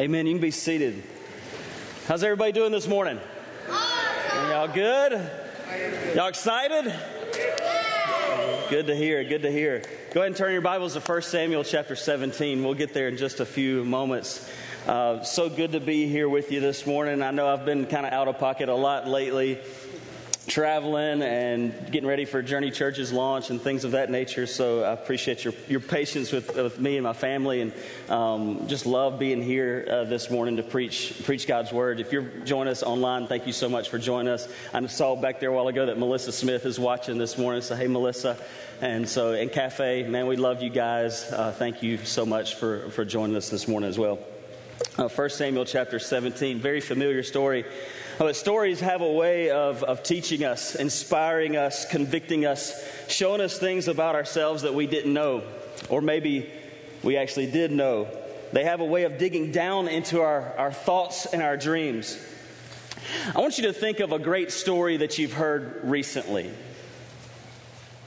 Amen. You can be seated. How's everybody doing this morning? Awesome. Y'all good? Y'all excited? Good to hear. Good to hear. Go ahead and turn your Bibles to 1 Samuel chapter 17. We'll get there in just a few moments. Uh, so good to be here with you this morning. I know I've been kind of out of pocket a lot lately traveling and getting ready for Journey Church's launch and things of that nature. So I appreciate your, your patience with, with me and my family and um, just love being here uh, this morning to preach, preach God's word. If you're joining us online, thank you so much for joining us. I saw back there a while ago that Melissa Smith is watching this morning. So, hey, Melissa. And so, in Cafe, man, we love you guys. Uh, thank you so much for, for joining us this morning as well. Uh, 1 Samuel chapter 17, very familiar story. But stories have a way of, of teaching us, inspiring us, convicting us, showing us things about ourselves that we didn't know, or maybe we actually did know. They have a way of digging down into our, our thoughts and our dreams. I want you to think of a great story that you've heard recently.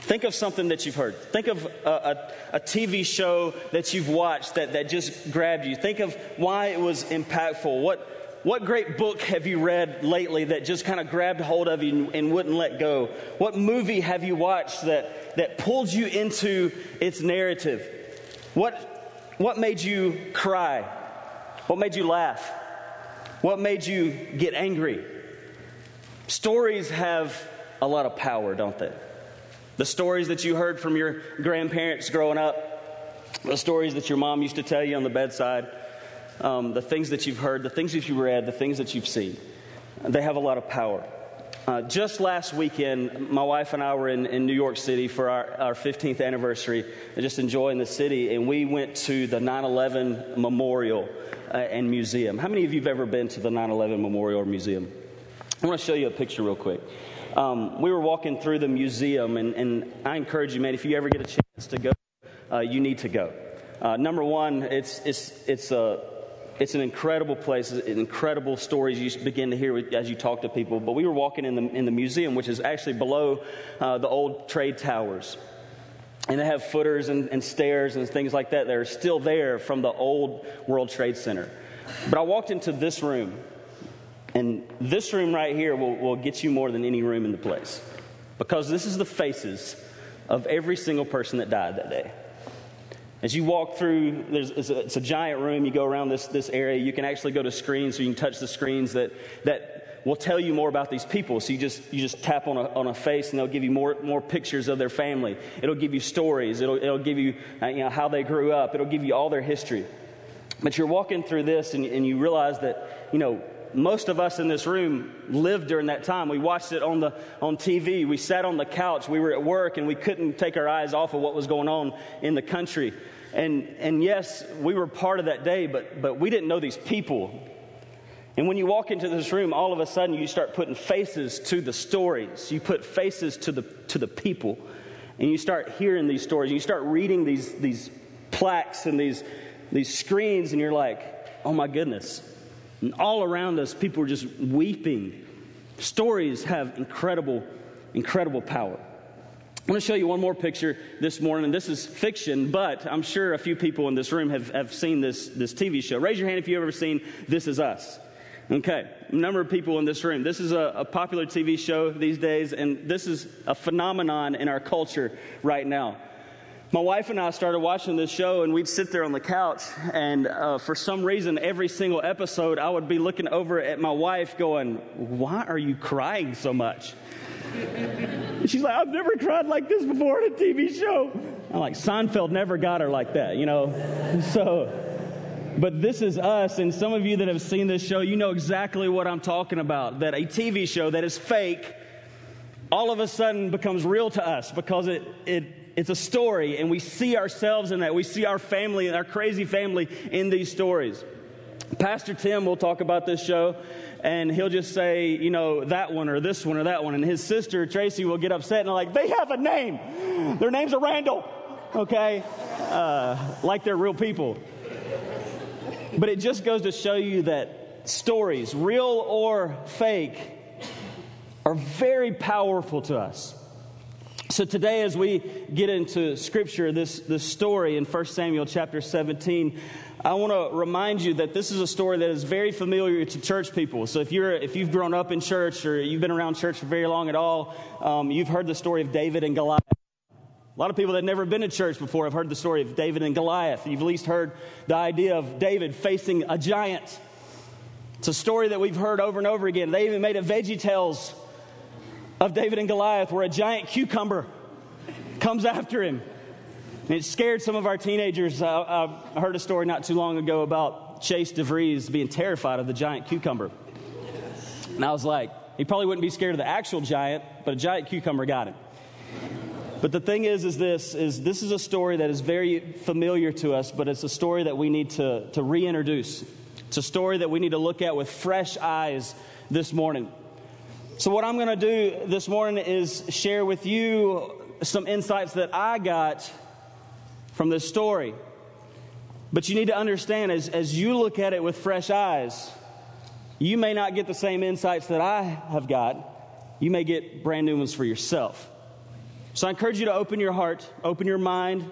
Think of something that you've heard. Think of a, a, a, TV show that you've watched that, that just grabbed you. Think of why it was impactful. What, what great book have you read lately that just kind of grabbed hold of you and, and wouldn't let go? What movie have you watched that, that pulled you into its narrative? What, what made you cry? What made you laugh? What made you get angry? Stories have a lot of power, don't they? The stories that you heard from your grandparents growing up, the stories that your mom used to tell you on the bedside um, the things that you've heard, the things that you've read, the things that you've seen. They have a lot of power. Uh, just last weekend, my wife and I were in, in New York City for our, our 15th anniversary, just enjoying the city, and we went to the 9 11 Memorial uh, and Museum. How many of you have ever been to the 9 11 Memorial Museum? I want to show you a picture real quick. Um, we were walking through the museum, and, and, I encourage you, man, if you ever get a chance to go, uh, you need to go. Uh, number one, it's, it's, it's a it's an incredible place, incredible stories you begin to hear as you talk to people. But we were walking in the, in the museum, which is actually below uh, the old trade towers. And they have footers and, and stairs and things like that that are still there from the old World Trade Center. But I walked into this room, and this room right here will, will get you more than any room in the place. Because this is the faces of every single person that died that day. As you walk through, it's a, it's a giant room. You go around this, this area. You can actually go to screens, so you can touch the screens that, that will tell you more about these people. So you just, you just tap on a, on a face, and they'll give you more, more pictures of their family. It'll give you stories. It'll, it'll give you, uh, you know, how they grew up. It'll give you all their history. But you're walking through this, and, and you realize that, you know, most of us in this room lived during that time. We watched it on, the, on TV. We sat on the couch. We were at work and we couldn't take our eyes off of what was going on in the country. And, and yes, we were part of that day, but, but we didn't know these people. And when you walk into this room, all of a sudden you start putting faces to the stories. You put faces to the, to the people. And you start hearing these stories. You start reading these, these plaques and these, these screens, and you're like, oh my goodness. And all around us, people are just weeping. Stories have incredible, incredible power. I want to show you one more picture this morning, this is fiction, but I'm sure a few people in this room have, have seen this, this TV show. Raise your hand if you've ever seen This Is Us. Okay, number of people in this room. This is a, a, popular TV show these days, and this is a phenomenon in our culture right now. My wife and I started watching this show, and we'd sit there on the couch, and uh, for some reason, every single episode, I would be looking over at my wife going, Why are you crying so much? she's like, I've never cried like this before in a TV show. I'm like, Seinfeld never got her like that, you know? So, but this is us, and some of you that have seen this show, you know exactly what I'm talking about. That a TV show that is fake all of a sudden becomes real to us because it, it, it's a story, and we see ourselves in that. We see our family and our crazy family in these stories. Pastor Tim will talk about this show, and he'll just say, you know, that one or this one or that one. And his sister, Tracy, will get upset and like, they have a name. Their names are Randall, okay? Uh, like they're real people. But it just goes to show you that stories, real or fake, are very powerful to us. So today, as we get into scripture, this, this story in 1 Samuel chapter 17, I want to remind you that this is a story that is very familiar to church people. So if, you're, if you've grown up in church or you've been around church for very long at all, um, you've heard the story of David and Goliath. A lot of people that never been to church before have heard the story of David and Goliath. You've at least heard the idea of David facing a giant. It's a story that we've heard over and over again. They even made a Veggie Tales of David and Goliath where a giant cucumber comes after him. And it scared some of our teenagers. Uh, I heard a story not too long ago about Chase DeVries being terrified of the giant cucumber. And I was like, he probably wouldn't be scared of the actual giant, but a giant cucumber got him. But the thing is, is this is this is a story that is very familiar to us, but it's a story that we need to, to reintroduce. It's a story that we need to look at with fresh eyes this morning. So, what I'm going to do this morning is share with you some insights that I got from this story. But you need to understand, as, as you look at it with fresh eyes, you may not get the same insights that I have got. You may get brand new ones for yourself. So I encourage you to open your heart, open your mind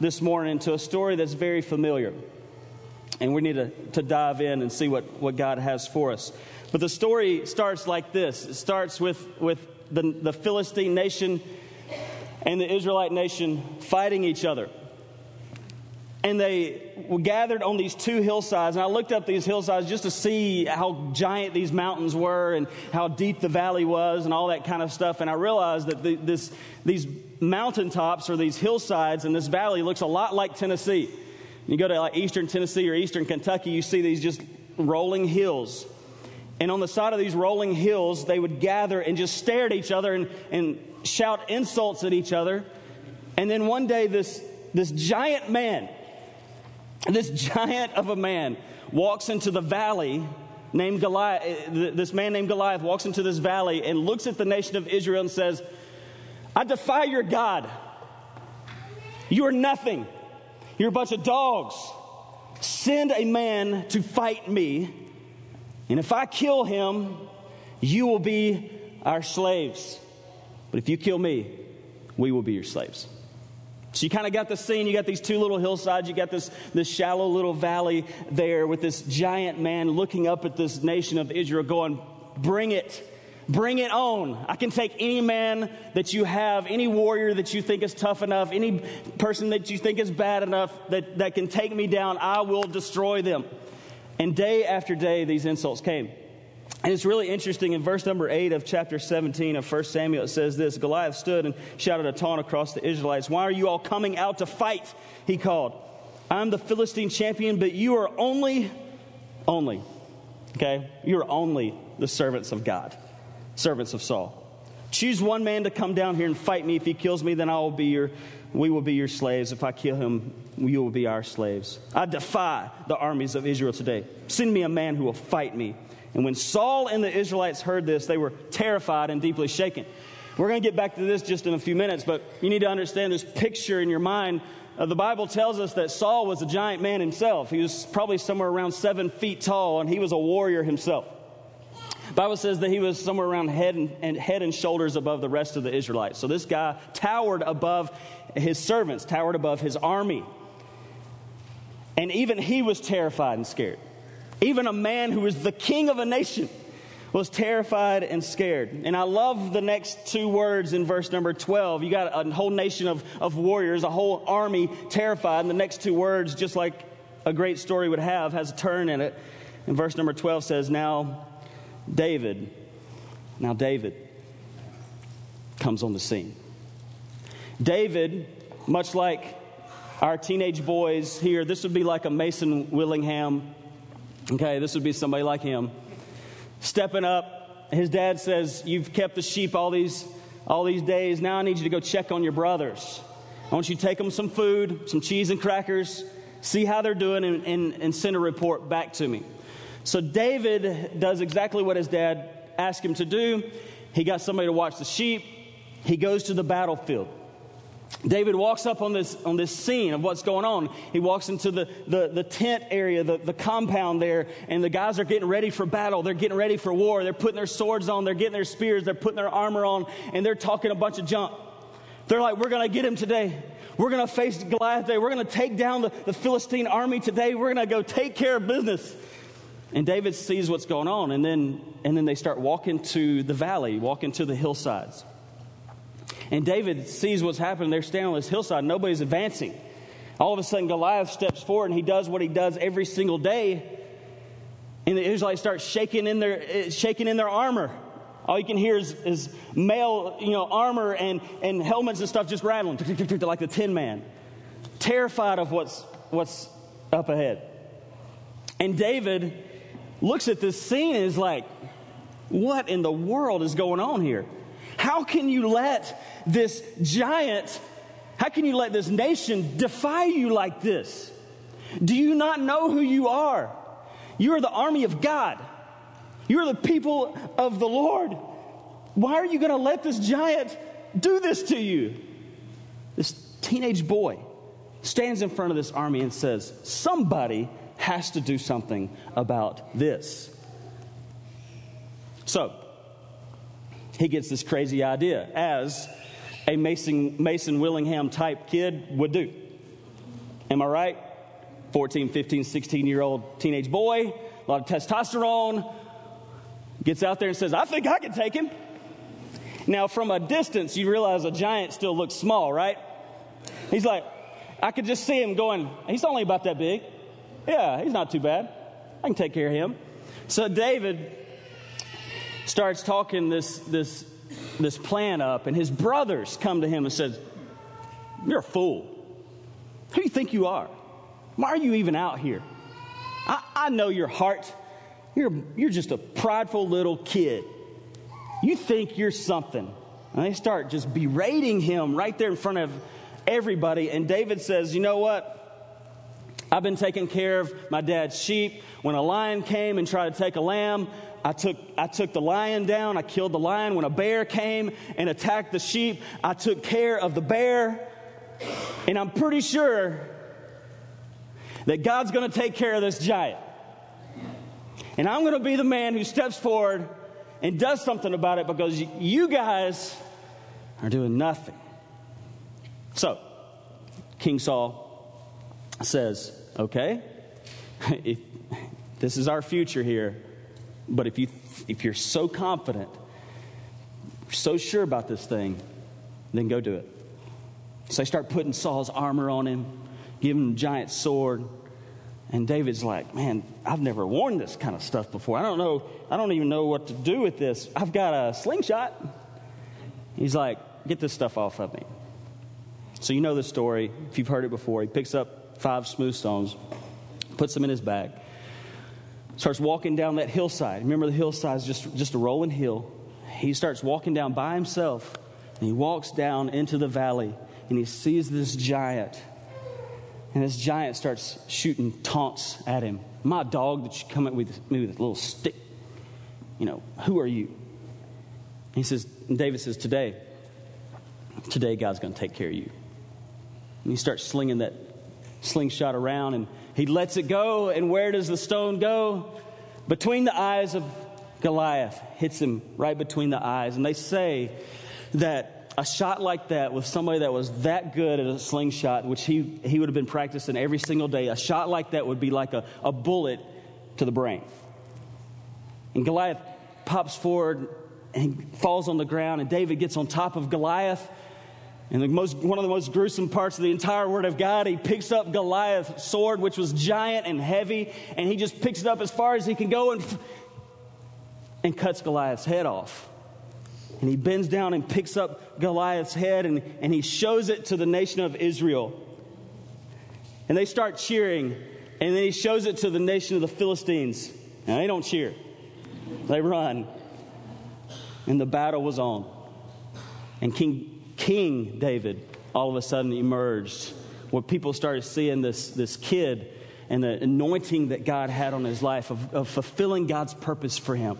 this morning to a story that's very familiar. And we need to, to dive in and see what, what God has for us. But the story starts like this it starts with, with the, the Philistine nation and the Israelite nation fighting each other. And they were gathered on these two hillsides. And I looked up these hillsides just to see how giant these mountains were and how deep the valley was and all that kind of stuff. And I realized that the, this, these mountaintops or these hillsides and this valley looks a lot like Tennessee. You go to like eastern Tennessee or eastern Kentucky, you see these just rolling hills. And on the side of these rolling hills, they would gather and just stare at each other and, and shout insults at each other. And then one day, this, this giant man, this giant of a man, walks into the valley named Goliath. Eh, this man named Goliath walks into this valley and looks at the nation of Israel and says, I defy your God. You are nothing. You're a bunch of dogs. Send a man to fight me and if I kill him, you will be our slaves. But if you kill me, we will be your slaves. So you kind of got the scene. You got these two little hillsides. You got this, this shallow little valley there with this giant man looking up at this nation of Israel going, Bring it. Bring it on. I can take any man that you have, any warrior that you think is tough enough, any person that you think is bad enough that, that can take me down. I will destroy them. And day after day, these insults came. And it's really interesting in verse number 8 of chapter 17 of 1 Samuel, it says this Goliath stood and shouted a taunt across the Israelites. Why are you all coming out to fight? He called. I'm the Philistine champion, but you are only, only, okay? You are only the servants of God, servants of Saul. Choose one man to come down here and fight me. If he kills me, then I will be your we will be your slaves. If I kill him, you will be our slaves. I defy the armies of Israel today. Send me a man who will fight me. And when Saul and the Israelites heard this, they were terrified and deeply shaken. We're going to get back to this just in a few minutes, but you need to understand this picture in your mind. Uh, the Bible tells us that Saul was a giant man himself. He was probably somewhere around seven feet tall, and he was a warrior himself. Bible says that he was somewhere around head and, and, head and shoulders above the rest of the Israelites. So this guy towered above his servants, towered above his army. And even he was terrified and scared. Even a man who was the king of a nation was terrified and scared. And I love the next two words in verse number 12. You got a whole nation of, of warriors, a whole army terrified. And the next two words, just like a great story would have, has a turn in it. And verse number 12 says, Now David, now David comes on the scene. David, much like our teenage boys here, this would be like a Mason Willingham. Okay, this would be somebody like him. Stepping up, his dad says, You've kept the sheep all these, all these days. Now I need you to go check on your brothers. I want you to take them some food, some cheese and crackers, see how they're doing, and, and, and send a report back to me. So David does exactly what his dad asked him to do. He got somebody to watch the sheep. He goes to the battlefield. David walks up on this, on this scene of what's going on. He walks into the, the, the tent area, the, the compound there, and the guys are getting ready for battle. They're getting ready for war. They're putting their swords on, they're getting their spears, they're putting their armor on, and they're talking a bunch of junk. They're like, we're going to get him today. We're going to face Goliath today. We're going to take down the, the Philistine army today. We're going to go take care of business. And David sees what's going on, and then, and then they start walking to the valley, walking to the hillsides. And David sees what's happening. They're standing on this hillside, nobody's advancing. All of a sudden, Goliath steps forward and he does what he does every single day. And the Israelites start shaking in their, eh, shaking in their armor. All you can hear is, is male, you know, armor and, and helmets and stuff just rattling, like the Tin Man. Terrified of what's, what's up ahead. And David looks at this scene and is like, what in the world is going on here? How can you let this giant, how can you let this nation defy you like this? Do you not know who you are? You are the army of God. You're the people of the Lord. Why are you going to let this giant do this to you? This teenage boy stands in front of this army and says, Somebody has to do something about this. So, he gets this crazy idea, as a Mason, Mason Willingham type kid would do. Am I right? 14, 15, 16 year old teenage boy, a lot of testosterone, gets out there and says, I think I can take him. Now, from a distance, you realize a giant still looks small, right? He's like, I could just see him going, he's only about that big. Yeah, he's not too bad. I can take care of him. So David starts talking this, this, this plan up, and his brothers come to him and says, You're a fool. Who do you think you are? Why are you even out here? I, I know your heart. You're, you're just a prideful little kid. You think you're something. And they start just berating him right there in front of everybody. And David says, You know what? I've been taking care of my dad's sheep. When a lion came and tried to take a lamb, I took, I took the lion down. I killed the lion. When a bear came and attacked the sheep, I took care of the bear. And I'm pretty sure that God's going to take care of this giant. And I'm going to be the man who steps forward and does something about it because you guys are doing nothing. So, King Saul says, Okay, if, this is our future here, but if, you, if you're so confident, so sure about this thing, then go do it. So they start putting Saul's armor on him, giving him a giant sword. And David's like, man, I've never worn this kind of stuff before. I don't know, I don't even know what to do with this. I've got a slingshot. He's like, get this stuff off of me. So you know the story. If you've heard it before, he picks up five smooth stones, puts them in his bag, starts walking down that hillside. Remember, the hillside is just, just a rolling hill. He starts walking down by himself, and he walks down into the valley, and he sees this giant and this giant starts shooting taunts at him. My dog that you come at with me with a little stick. You know, who are you? He says, David says, Today, today God's going to take care of you. And he starts slinging that slingshot around and he lets it go. And where does the stone go? Between the eyes of Goliath, hits him right between the eyes. And they say that a shot like that with somebody that was that good at a slingshot, which he, he would have been practicing every single day, a shot like that would be like a, a bullet to the brain. And Goliath pops forward and falls on the ground, and David gets on top of Goliath. And the most, one of the most gruesome parts of the entire Word of God, he picks up Goliath's sword, which was giant and heavy, and he just picks it up as far as he can go and, and cuts Goliath's head off. And he bends down and picks up Goliath's head and, and he shows it to the nation of Israel. And they start cheering. And then he shows it to the nation of the Philistines. And they don't cheer, they run. And the battle was on. And King, King David all of a sudden emerged, where people started seeing this, this kid and the anointing that God had on his life of, of fulfilling God's purpose for him,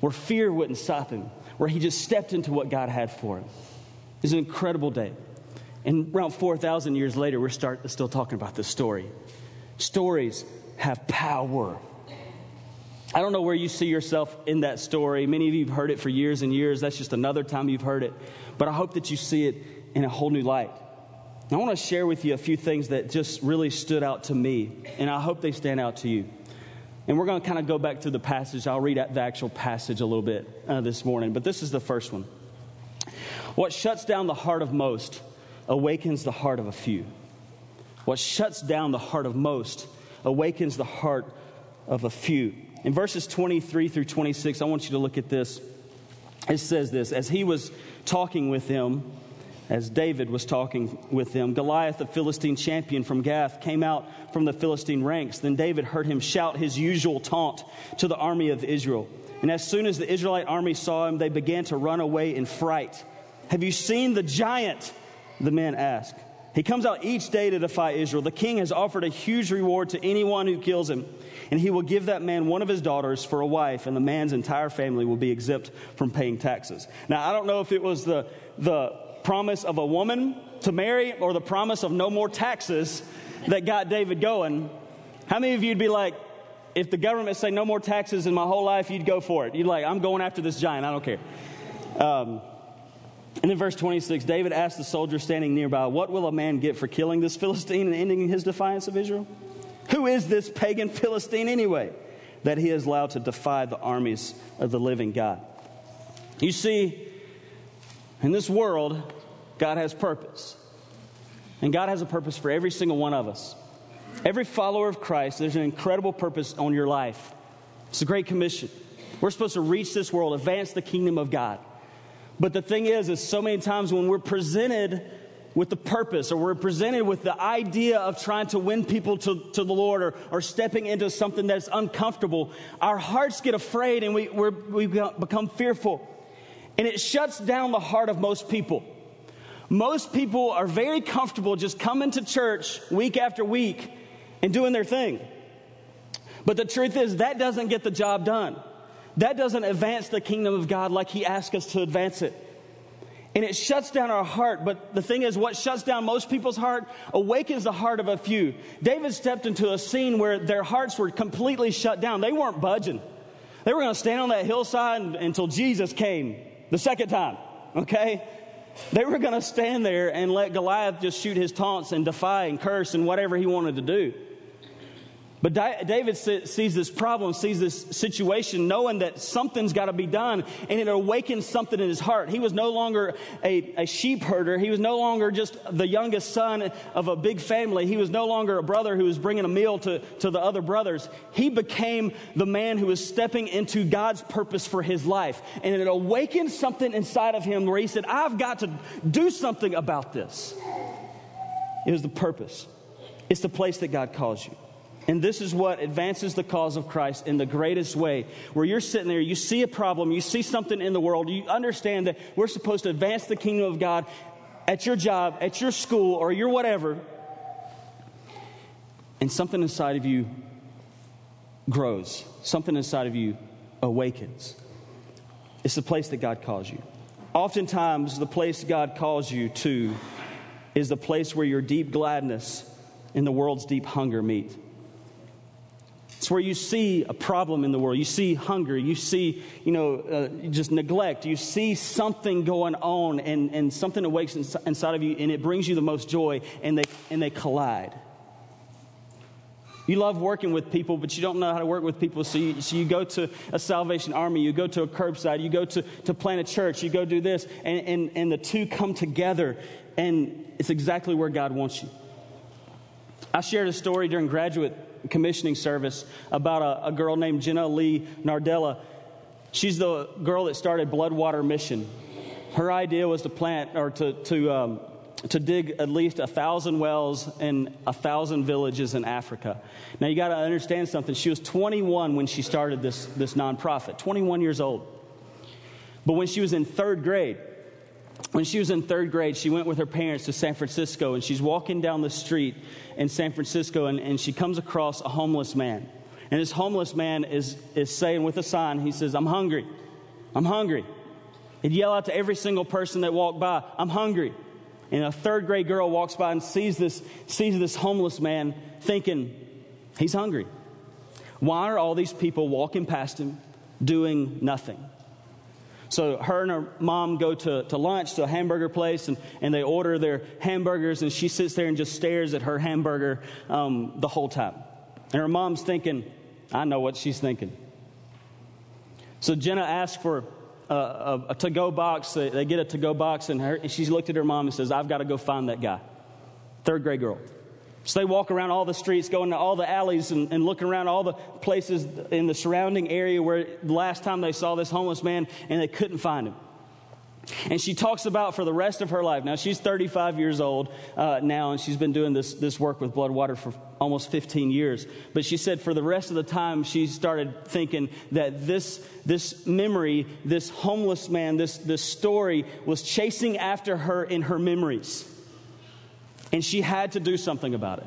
where fear wouldn't stop him where he just stepped into what God had for him. It was an incredible day. And around 4,000 years later, we're start, still talking about this story. Stories have power. I don't know where you see yourself in that story. Many of you have heard it for years and years. That's just another time you've heard it. But I hope that you see it in a whole new light. I want to share with you a few things that just really stood out to me, and I hope they stand out to you. And we're going to kind of go back to the passage. I'll read the actual passage a little bit uh, this morning, but this is the first one. What shuts down the heart of most awakens the heart of a few. What shuts down the heart of most awakens the heart of a few. In verses 23 through 26, I want you to look at this. It says this As he was talking with them, as David was talking with them, Goliath, the Philistine champion from Gath, came out from the Philistine ranks. Then David heard him shout his usual taunt to the army of Israel. And as soon as the Israelite army saw him, they began to run away in fright. Have you seen the giant? The men asked. He comes out each day to defy Israel. The king has offered a huge reward to anyone who kills him, and he will give that man one of his daughters for a wife, and the man's entire family will be exempt from paying taxes. Now, I don't know if it was the, the promise of a woman to marry or the promise of no more taxes that got David going. How many of you'd be like, if the government say no more taxes in my whole life, you'd go for it? You'd like, I'm going after this giant, I don't care. Um, and in verse 26, David asked the soldier standing nearby, What will a man get for killing this Philistine and ending his defiance of Israel? Who is this pagan Philistine anyway, that he is allowed to defy the armies of the living God? You see, in this world, God has purpose. And God has a purpose for every single one of us. Every follower of Christ, there's an incredible purpose on your life. It's a great commission. We're supposed to reach this world, advance the kingdom of God. But the thing is, is so many times when we're presented with the purpose or we're presented with the idea of trying to win people to, to the Lord or, or stepping into something that's uncomfortable, our hearts get afraid and we, we become fearful. And it shuts down the heart of most people. Most people are very comfortable just coming to church week after week and doing their thing. But the truth is, that doesn't get the job done. That doesn't advance the kingdom of God like He asks us to advance it. And it shuts down our heart. But the thing is, what shuts down most people's heart awakens the heart of a few. David stepped into a scene where their hearts were completely shut down. They weren't budging. They were going to stand on that hillside until Jesus came the second time, okay? They were going to stand there and let Goliath just shoot his taunts and defy and curse and whatever he wanted to do. But David sees this problem, sees this situation, knowing that something's got to be done, and it awakens something in his heart. He was no longer a, a, sheep herder. He was no longer just the youngest son of a big family. He was no longer a brother who was bringing a meal to, to the other brothers. He became the man who was stepping into God's purpose for his life. And it awakened something inside of him where he said, I've got to do something about this. It was the purpose, it's the place that God calls you. And this is what advances the cause of Christ in the greatest way. Where you're sitting there, you see a problem, you see something in the world, you understand that we're supposed to advance the kingdom of God at your job, at your school, or your whatever. And something inside of you grows, something inside of you awakens. It's the place that God calls you. Oftentimes, the place God calls you to is the place where your deep gladness and the world's deep hunger meet. It's where you see a problem in the world. You see hunger. You see, you know, uh, just neglect. You see something going on, and, and something awakes inside of you, and it brings you the most joy, and they, and they collide. You love working with people, but you don't know how to work with people. So you, so you go to a Salvation Army, you go to a curbside, you go to, to plant a church, you go do this, and, and, and the two come together, and it's exactly where God wants you. I shared a story during graduate commissioning service about a, a girl named Jenna Lee Nardella. She's the girl that started Bloodwater Mission. Her idea was to plant or to, to, um, to dig at least a thousand wells in a thousand villages in Africa. Now you got to understand something. She was 21 when she started this, this nonprofit, 21 years old. But when she was in third grade, when she was in third grade, she went with her parents to San Francisco and she's walking down the street in San Francisco and, and she comes across a homeless man. And this homeless man is, is saying with a sign, he says, I'm hungry. I'm hungry. He'd yell out to every single person that walked by, I'm hungry. And a third grade girl walks by and sees this, sees this homeless man thinking, he's hungry. Why are all these people walking past him doing nothing? So her and her mom go to, to lunch to a hamburger place and, and they order their hamburgers and she sits there and just stares at her hamburger um, the whole time. And her mom's thinking, I know what she's thinking. So Jenna asks for a, a, a to go box. They, they, get a to go box and, her, and she's looked at her mom and says, I've got to go find that guy. Third grade girl. So they walk around all the streets, going to all the alleys, and, and looking around all the places in the surrounding area where the last time they saw this homeless man and they couldn't find him. And she talks about for the rest of her life. Now, she's 35 years old uh, now, and she's been doing this, this work with Bloodwater for almost 15 years. But she said for the rest of the time, she started thinking that this, this memory, this homeless man, this, this story was chasing after her in her memories. And she had to do something about it.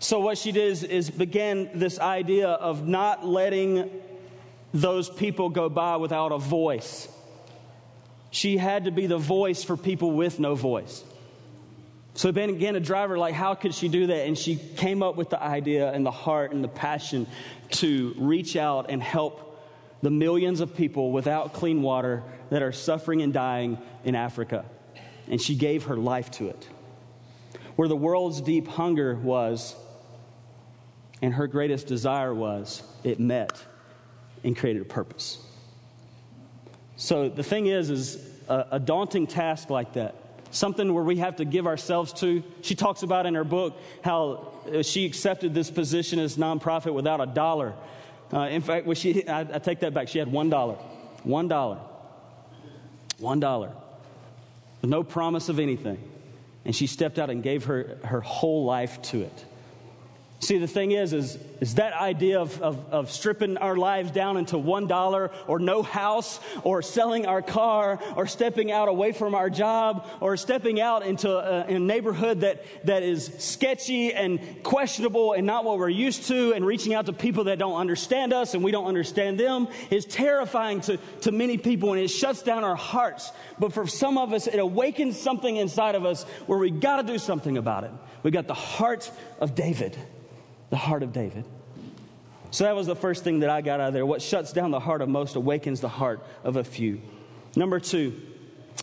So, what she did is, is began this idea of not letting those people go by without a voice. She had to be the voice for people with no voice. So, Ben began to drive her, like, how could she do that? And she came up with the idea and the heart and the passion to reach out and help the millions of people without clean water that are suffering and dying in Africa. And she gave her life to it where the world's deep hunger was and her greatest desire was, it met and created a purpose. So the thing is, is a, a daunting task like that, something where we have to give ourselves to. She talks about in her book how uh, she accepted this position as nonprofit without a dollar. Uh, in fact, well, she, I, I take that back. She had one dollar, one dollar, one dollar, no promise of anything and she stepped out and gave her, her whole life to it. See, the thing is, is, is that idea of, of, of stripping our lives down into one dollar or no house or selling our car or stepping out away from our job or stepping out into a, a, neighborhood that, that is sketchy and questionable and not what we're used to and reaching out to people that don't understand us and we don't understand them is terrifying to, to many people and it shuts down our hearts. But for some of us, it awakens something inside of us where we got to do something about it. We got the heart of David the heart of David. So that was the first thing that I got out of there. What shuts down the heart of most awakens the heart of a few. Number two,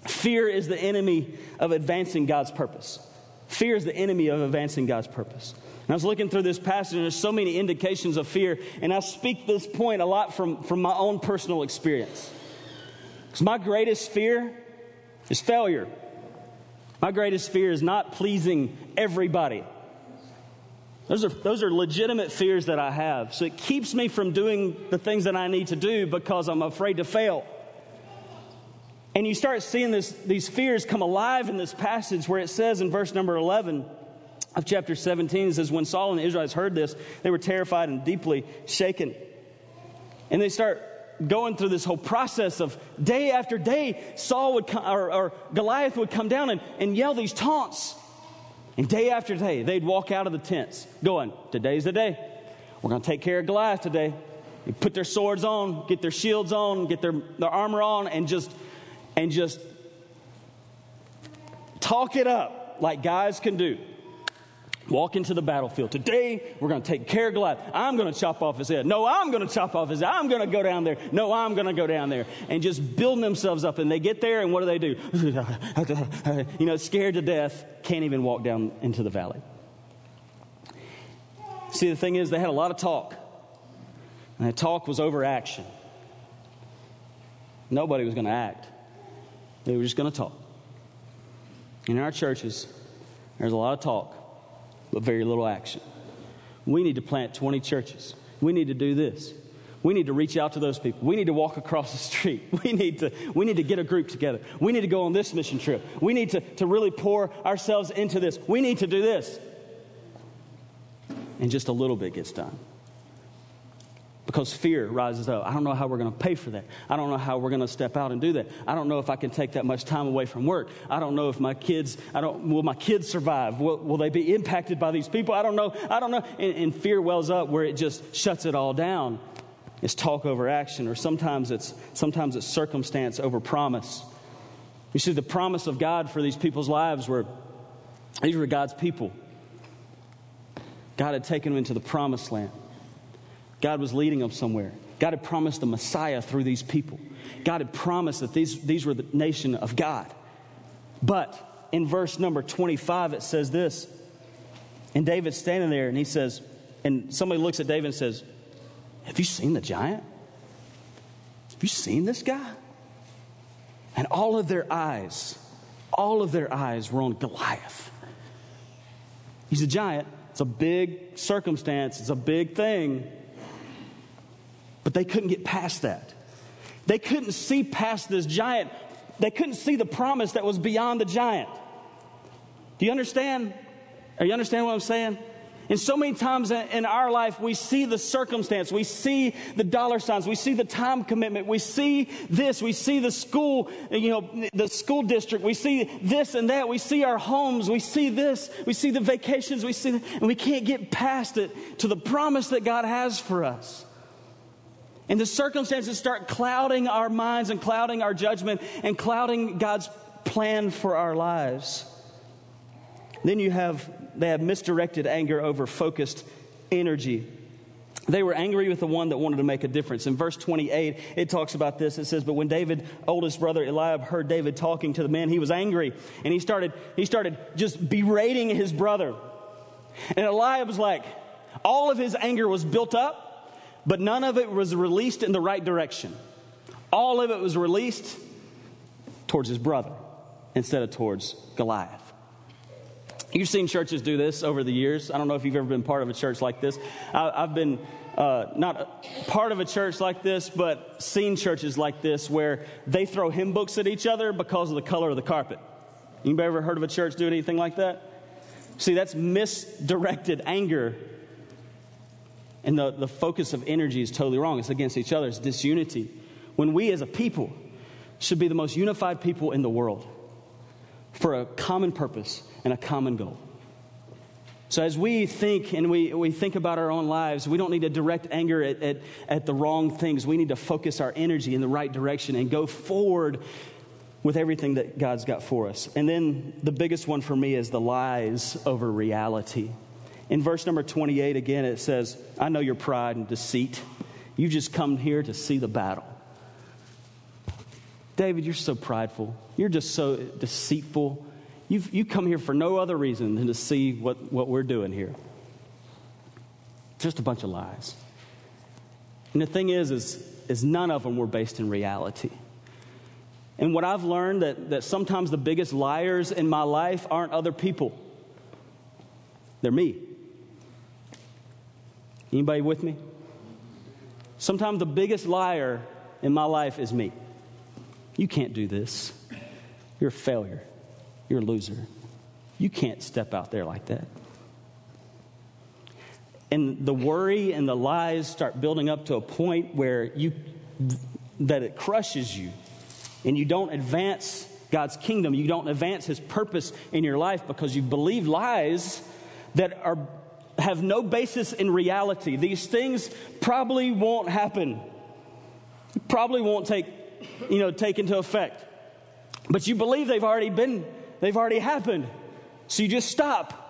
fear is the enemy of advancing God's purpose. Fear is the enemy of advancing God's purpose. And I was looking through this passage, and there's so many indications of fear, and I speak this point a lot from, from my own personal experience. Because my greatest fear is failure. My greatest fear is not pleasing everybody. Those are, those are legitimate fears that I have. So it keeps me from doing the things that I need to do because I'm afraid to fail. And you start seeing this, these fears come alive in this passage where it says in verse number 11 of chapter 17, it says, When Saul and the Israelites heard this, they were terrified and deeply shaken. And they start going through this whole process of day after day, Saul would come, or, or Goliath would come down and, and yell these taunts. And day after day, they'd walk out of the tents going, Today's the day. We're going to take care of Goliath today. They put their swords on, get their shields on, get their, their armor on, and just, and just talk it up like guys can do. Walk into the battlefield. Today, we're going to take care of Goliath. I'm going to chop off his head. No, I'm going to chop off his head. I'm going to go down there. No, I'm going to go down there. And just building themselves up. And they get there, and what do they do? you know, scared to death, can't even walk down into the valley. See, the thing is, they had a lot of talk. And that talk was over action. Nobody was going to act, they were just going to talk. In our churches, there's a lot of talk but very little action. We need to plant 20 churches. We need to do this. We need to reach out to those people. We need to walk across the street. We need to, we need to get a group together. We need to go on this mission trip. We need to, to really pour ourselves into this. We need to do this. And just a little bit gets done because fear rises up. I don't know how we're going to pay for that. I don't know how we're going to step out and do that. I don't know if I can take that much time away from work. I don't know if my kids, I don't, will my kids survive? Will, will they be impacted by these people? I don't know. I don't know. And, and fear wells up where it just shuts it all down. It's talk over action, or sometimes it's, sometimes it's circumstance over promise. You see, the promise of God for these people's lives were, these were God's people. God had taken them into the promised land. God was leading them somewhere. God had promised the Messiah through these people. God had promised that these, these were the nation of God. But in verse number 25, it says this. And David's standing there and he says, and somebody looks at David and says, Have you seen the giant? Have you seen this guy? And all of their eyes, all of their eyes were on Goliath. He's a giant. It's a big circumstance, it's a big thing. But they couldn't get past that. They couldn't see past this giant. They couldn't see the promise that was beyond the giant. Do you understand? Are you understand what I'm saying? And so many times in our life, we see the circumstance, we see the dollar signs, we see the time commitment, we see this, we see the school, you know, the school district, we see this and that, we see our homes, we see this, we see the vacations, we see, and we can't get past it to the promise that God has for us. And the circumstances start clouding our minds and clouding our judgment and clouding God's plan for our lives. Then you have they have misdirected anger over focused energy. They were angry with the one that wanted to make a difference. In verse 28, it talks about this. It says, But when David, oldest brother Eliab, heard David talking to the men, he was angry and he started, he started just berating his brother. And Eliab was like, all of his anger was built up, but none of it was released in the right direction. All of it was released towards his brother instead of towards Goliath. You've seen churches do this over the years. I don't know if you've ever been part of a church like this. I, have been uh, not part of a church like this, but seen churches like this where they throw hymn books at each other because of the color of the carpet. Anybody ever heard of a church doing anything like that? See, that's misdirected anger. And the, the focus of energy is totally wrong. It's against each other, it's disunity. When we as a people should be the most unified people in the world for a common purpose and a common goal. So, as we think and we, we think about our own lives, we don't need to direct anger at, at, at the wrong things. We need to focus our energy in the right direction and go forward with everything that God's got for us. And then the biggest one for me is the lies over reality. In verse number 28, again, it says, I know your pride and deceit. You just come here to see the battle. David, you're so prideful. You're just so deceitful. You've, you come here for no other reason than to see what, what we're doing here. Just a bunch of lies. And the thing is, is, is none of them were based in reality. And what I've learned that, that sometimes the biggest liars in my life aren't other people. They're me. Anybody with me? Sometimes the biggest liar in my life is me. You can't do this. You're a failure. You're a loser. You can't step out there like that. And the worry and the lies start building up to a point where you that it crushes you and you don't advance God's kingdom. You don't advance his purpose in your life because you believe lies that are have no basis in reality. These things probably won't happen. Probably won't take, you know, take into effect. But you believe they've already been They've already happened. So you just stop.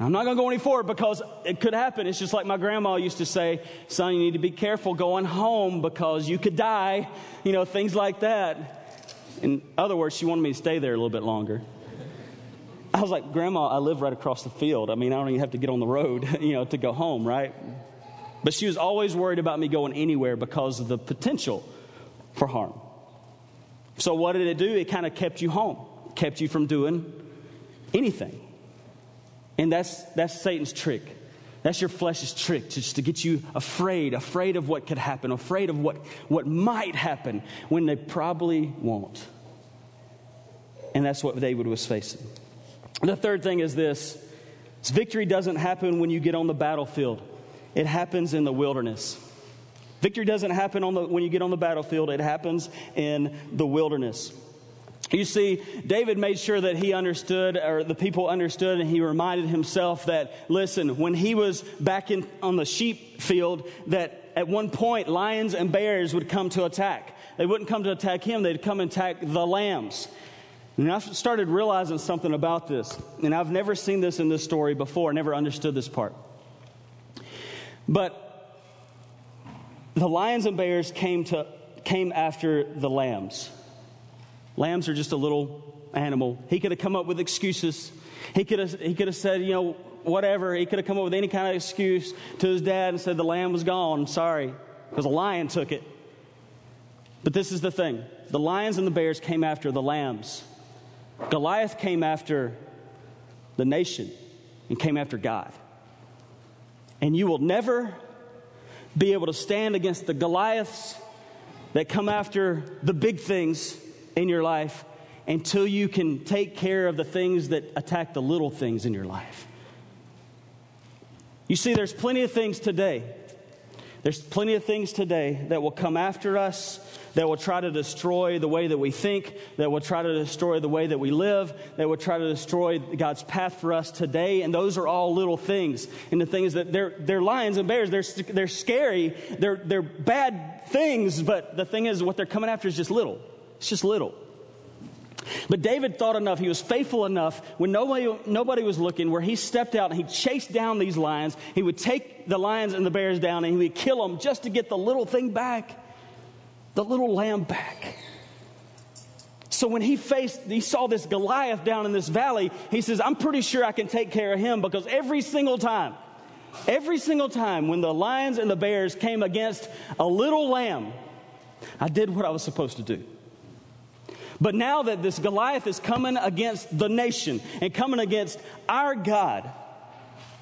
I'm not going to go any forward because it could happen. It's just like my grandma used to say, son, you need to be careful going home because you could die, you know, things like that. In other words, she wanted me to stay there a little bit longer. I was like, Grandma, I live right across the field. I mean, I don't even have to get on the road, you know, to go home, right? But she was always worried about me going anywhere because of the potential for harm. So what did it do? It kind of kept you home kept you from doing anything. And that's, that's Satan's trick. That's your flesh's trick, just to get you afraid, afraid of what could happen, afraid of what, what might happen when they probably won't. And that's what David was facing. The third thing is this victory doesn't happen when you get on the battlefield, it happens in the wilderness. Victory doesn't happen on the, when you get on the battlefield, it happens in the wilderness. You see, David made sure that he understood, or the people understood, and he reminded himself that, listen, when he was back in, on the sheep field, that at one point lions and bears would come to attack. They wouldn't come to attack him, they'd come and attack the lambs. And I started realizing something about this, and I've never seen this in this story before, I never understood this part. But the lions and bears came, to, came after the lambs. Lambs are just a little animal. He could have come up with excuses. He could have, he could have said, you know, whatever. He could have come up with any kind of excuse to his dad and said the lamb was gone. Sorry, because a lion took it. But this is the thing the lions and the bears came after the lambs. Goliath came after the nation and came after God. And you will never be able to stand against the Goliaths that come after the big things in your life until you can take care of the things that attack the little things in your life. You see, there's plenty of things today. There's plenty of things today that will come after us, that will try to destroy the way that we think, that will try to destroy the way that we live, that will try to destroy God's path for us today. And those are all little things. And the thing is that they're, they're lions and bears. They're, they're scary. They're, they're bad things. But the thing is, what they're coming after is just little. It's just little. But David thought enough, he was faithful enough when nobody, nobody was looking, where he stepped out and he chased down these lions. He would take the lions and the bears down and he would kill them just to get the little thing back, the little lamb back. So when he faced, he saw this Goliath down in this valley, he says, I'm pretty sure I can take care of him because every single time, every single time when the lions and the bears came against a little lamb, I did what I was supposed to do. But now that this Goliath is coming against the nation and coming against our God,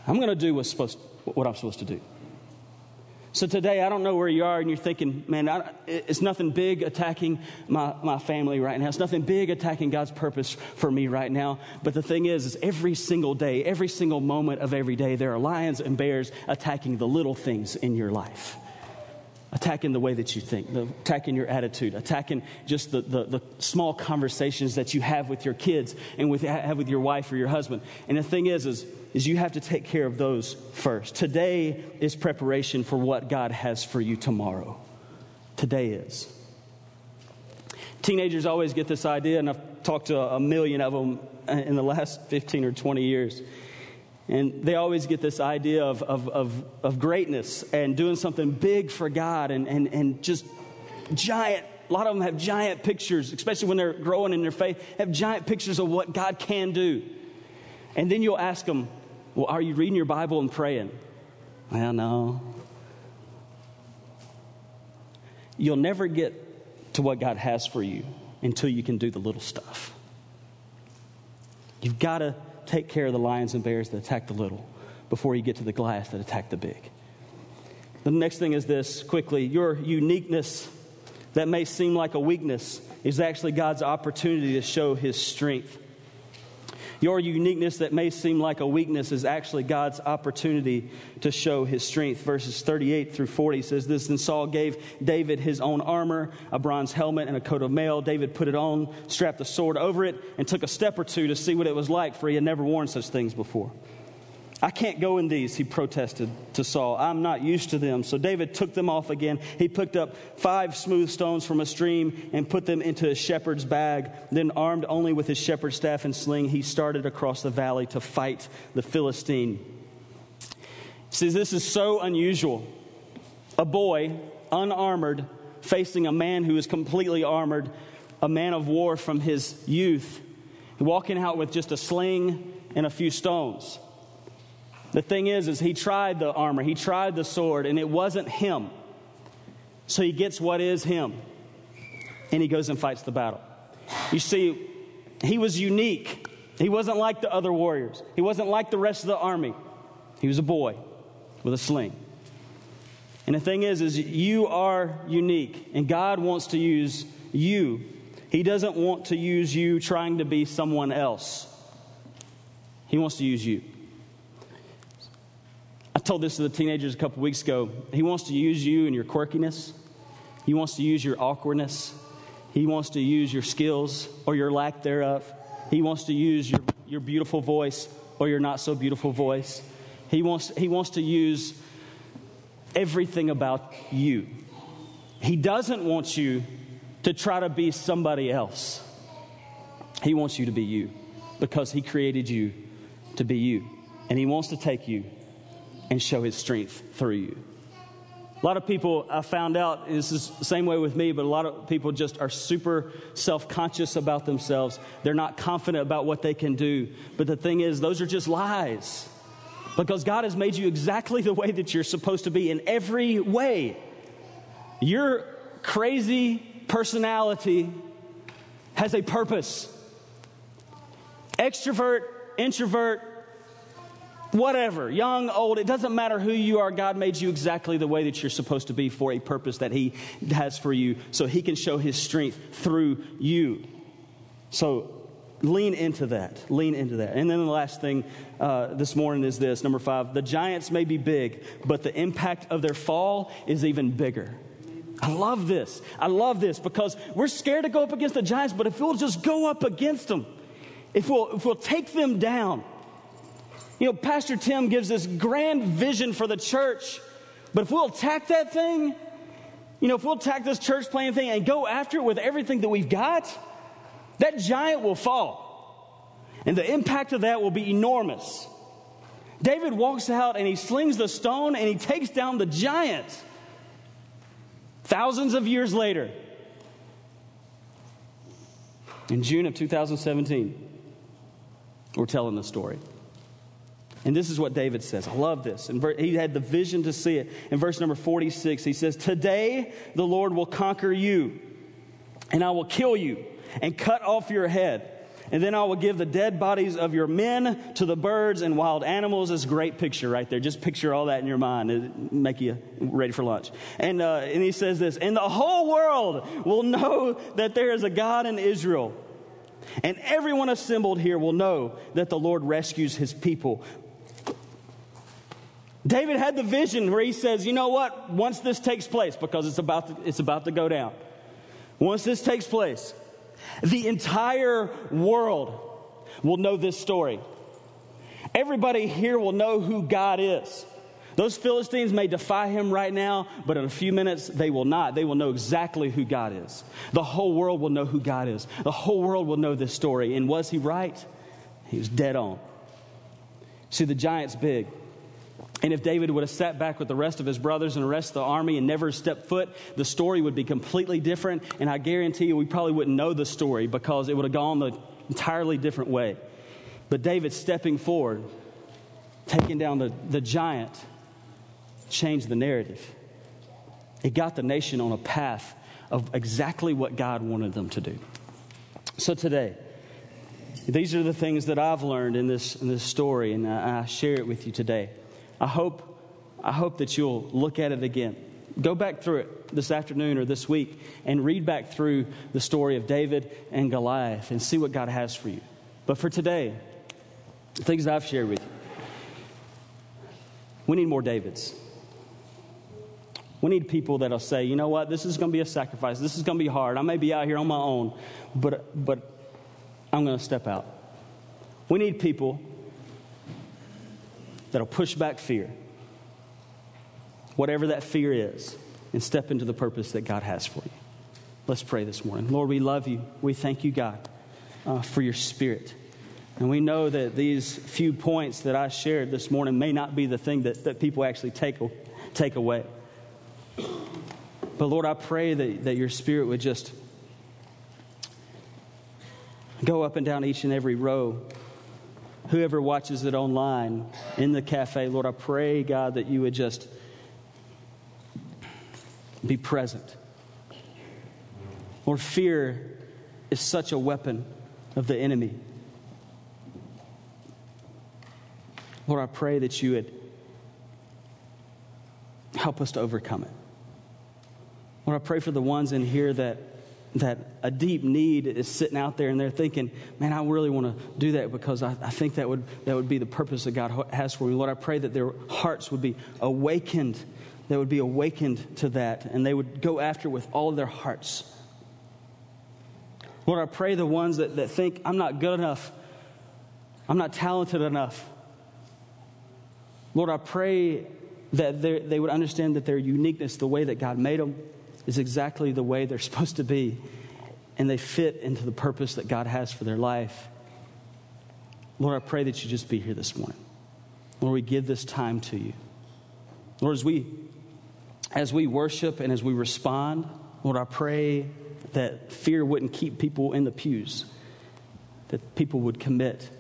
I'm going to do what's supposed, what I'm supposed to do. So today, I don't know where you are, and you're thinking, man, I, it's nothing big attacking my, my family right now. It's nothing big attacking God's purpose for me right now. But the thing is, is every single day, every single moment of every day, there are lions and bears attacking the little things in your life attacking the way that you think, attacking your attitude, attacking just the, the, the, small conversations that you have with your kids and with, have with your wife or your husband. And the thing is, is, is you have to take care of those first. Today is preparation for what God has for you tomorrow. Today is. Teenagers always get this idea, and I've talked to a million of them in the last 15 or 20 years and they always get this idea of, of, of, of, greatness and doing something big for God and, and, and just giant. A lot of them have giant pictures, especially when they're growing in their faith, have giant pictures of what God can do. And then you'll ask them, Well, are you reading your Bible and praying? Well, no. You'll never get to what God has for you until you can do the little stuff. You've got to take care of the lions and bears that attack the little before you get to the Goliath that attack the big. The next thing is this quickly your uniqueness that may seem like a weakness is actually God's opportunity to show his strength. Your uniqueness that may seem like a weakness is actually God's opportunity to show his strength. Verses 38 through 40 says this Then Saul gave David his own armor, a bronze helmet, and a coat of mail. David put it on, strapped a sword over it, and took a step or two to see what it was like, for he had never worn such things before. I can't go in these, he protested to Saul. I'm not used to them. So David took them off again. He picked up five smooth stones from a stream and put them into a shepherd's bag. Then, armed only with his shepherd's staff and sling, he started across the valley to fight the Philistine. See, this is so unusual. A boy, unarmored, facing a man who is completely armored, a man of war from his youth, walking out with just a sling and a few stones. The thing is, is he tried the armor, he tried the sword, and it wasn't him. So he gets what is him, and he goes and fights the battle. You see, he was unique. He wasn't like the other warriors. He wasn't like the rest of the army. He was a boy with a sling. And the thing is, is you are unique, and God wants to use you. He doesn't want to use you trying to be someone else. He wants to use you told this to the teenagers a couple weeks ago. He wants to use you and your quirkiness, He wants to use your awkwardness, He wants to use your skills or your lack thereof. He wants to use your, your beautiful voice or your not so beautiful voice. He wants, he wants to use everything about you. He doesn't want you to try to be somebody else. He wants you to be you because He created you to be you. And He wants to take you and show his strength through you. A lot of people I found out, this is the same way with me, but a lot of people just are super self conscious about themselves. They're not confident about what they can do. But the thing is, those are just lies. Because God has made you exactly the way that you're supposed to be in every way. Your crazy personality has a purpose. Extrovert, introvert, whatever, young, old, it doesn't matter who you are. God made you exactly the way that you're supposed to be for a purpose that He has for you so He can show His strength through you. So lean into that. Lean into that. And then the last thing uh, this morning is this number five the giants may be big, but the impact of their fall is even bigger. I love this. I love this because we're scared to go up against the giants, but if we'll just go up against them, if we'll, if we'll take them down, you know, Pastor Tim gives this grand vision for the church, but if we'll attack that thing, you know, if we'll attack this church plan thing and go after it with everything that we've got, that giant will fall. And the impact of that will be enormous. David walks out and he slings the stone and he takes down the giant. Thousands of years later, in June of 2017, we're telling the story. And this is what David says. I love this. And he had the vision to see it. In verse number 46, he says, Today the Lord will conquer you, and I will kill you and cut off your head. And then I will give the dead bodies of your men to the birds and wild animals. This great picture right there. Just picture all that in your mind. It'll make you ready for lunch. And, uh, and he says this And the whole world will know that there is a God in Israel. And everyone assembled here will know that the Lord rescues his people. David had the vision where he says, you know what? Once this takes place, because it's about to, it's about to go down, once this takes place, the entire world will know this story. Everybody here will know who God is. Those Philistines may defy him right now, but in a few minutes they will not. They will know exactly who God is. The whole world will know who God is. The whole world will know this story. And was he right? He was dead on. See, the giant's big. And if David would have sat back with the rest of his brothers and the rest of the army and never stepped foot, the story would be completely different. And I guarantee you, we probably wouldn't know the story because it would have gone the entirely different way. But David stepping forward, taking down the, the giant, changed the narrative. It got the nation on a path of exactly what God wanted them to do. So today, these are the things that I've learned in this, in this story, and I, I share it with you today. I hope, I hope that you'll look at it again. Go back through it this afternoon or this week and read back through the story of David and Goliath and see what God has for you. But for today, things that I've shared with you, we need more Davids. We need people that'll say, you know what, this is going to be a sacrifice. This is going to be hard. I may be out here on my own, but, but I'm going to step out. We need people that'll push back fear, whatever that fear is, and step into the purpose that God has for you. Let's pray this morning. Lord, we love you. We thank you, God, uh, for your spirit. And we know that these few points that I shared this morning may not be the thing that, that people actually take, take away. But Lord, I pray that, that your spirit would just go up and down each and every row whoever watches it online in the cafe, Lord, I pray, God, that you would just be present. Lord, fear is such a weapon of the enemy. Lord, I pray that you would help us to overcome it. Lord, I pray for the ones in here that that a deep need is sitting out there and they're thinking, man, I really want to do that because I, I, think that would, that would be the purpose that God has for me. Lord, I pray that their hearts would be awakened, they would be awakened to that, and they would go after with all their hearts. Lord, I pray the ones that, that think, I'm not good enough, I'm not talented enough. Lord, I pray that they would understand that their uniqueness, the way that God made them, is exactly the way they're supposed to be, and they fit into the purpose that God has for their life. Lord, I pray that you just be here this morning. Lord, we give this time to you. Lord, as we as we worship and as we respond, Lord, I pray that fear wouldn't keep people in the pews, that people would commit,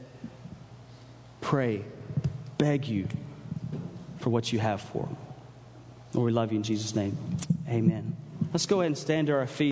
pray, beg you for what you have for them. Lord, we love you in Jesus' name. Amen. Let's go ahead and stand to our feet.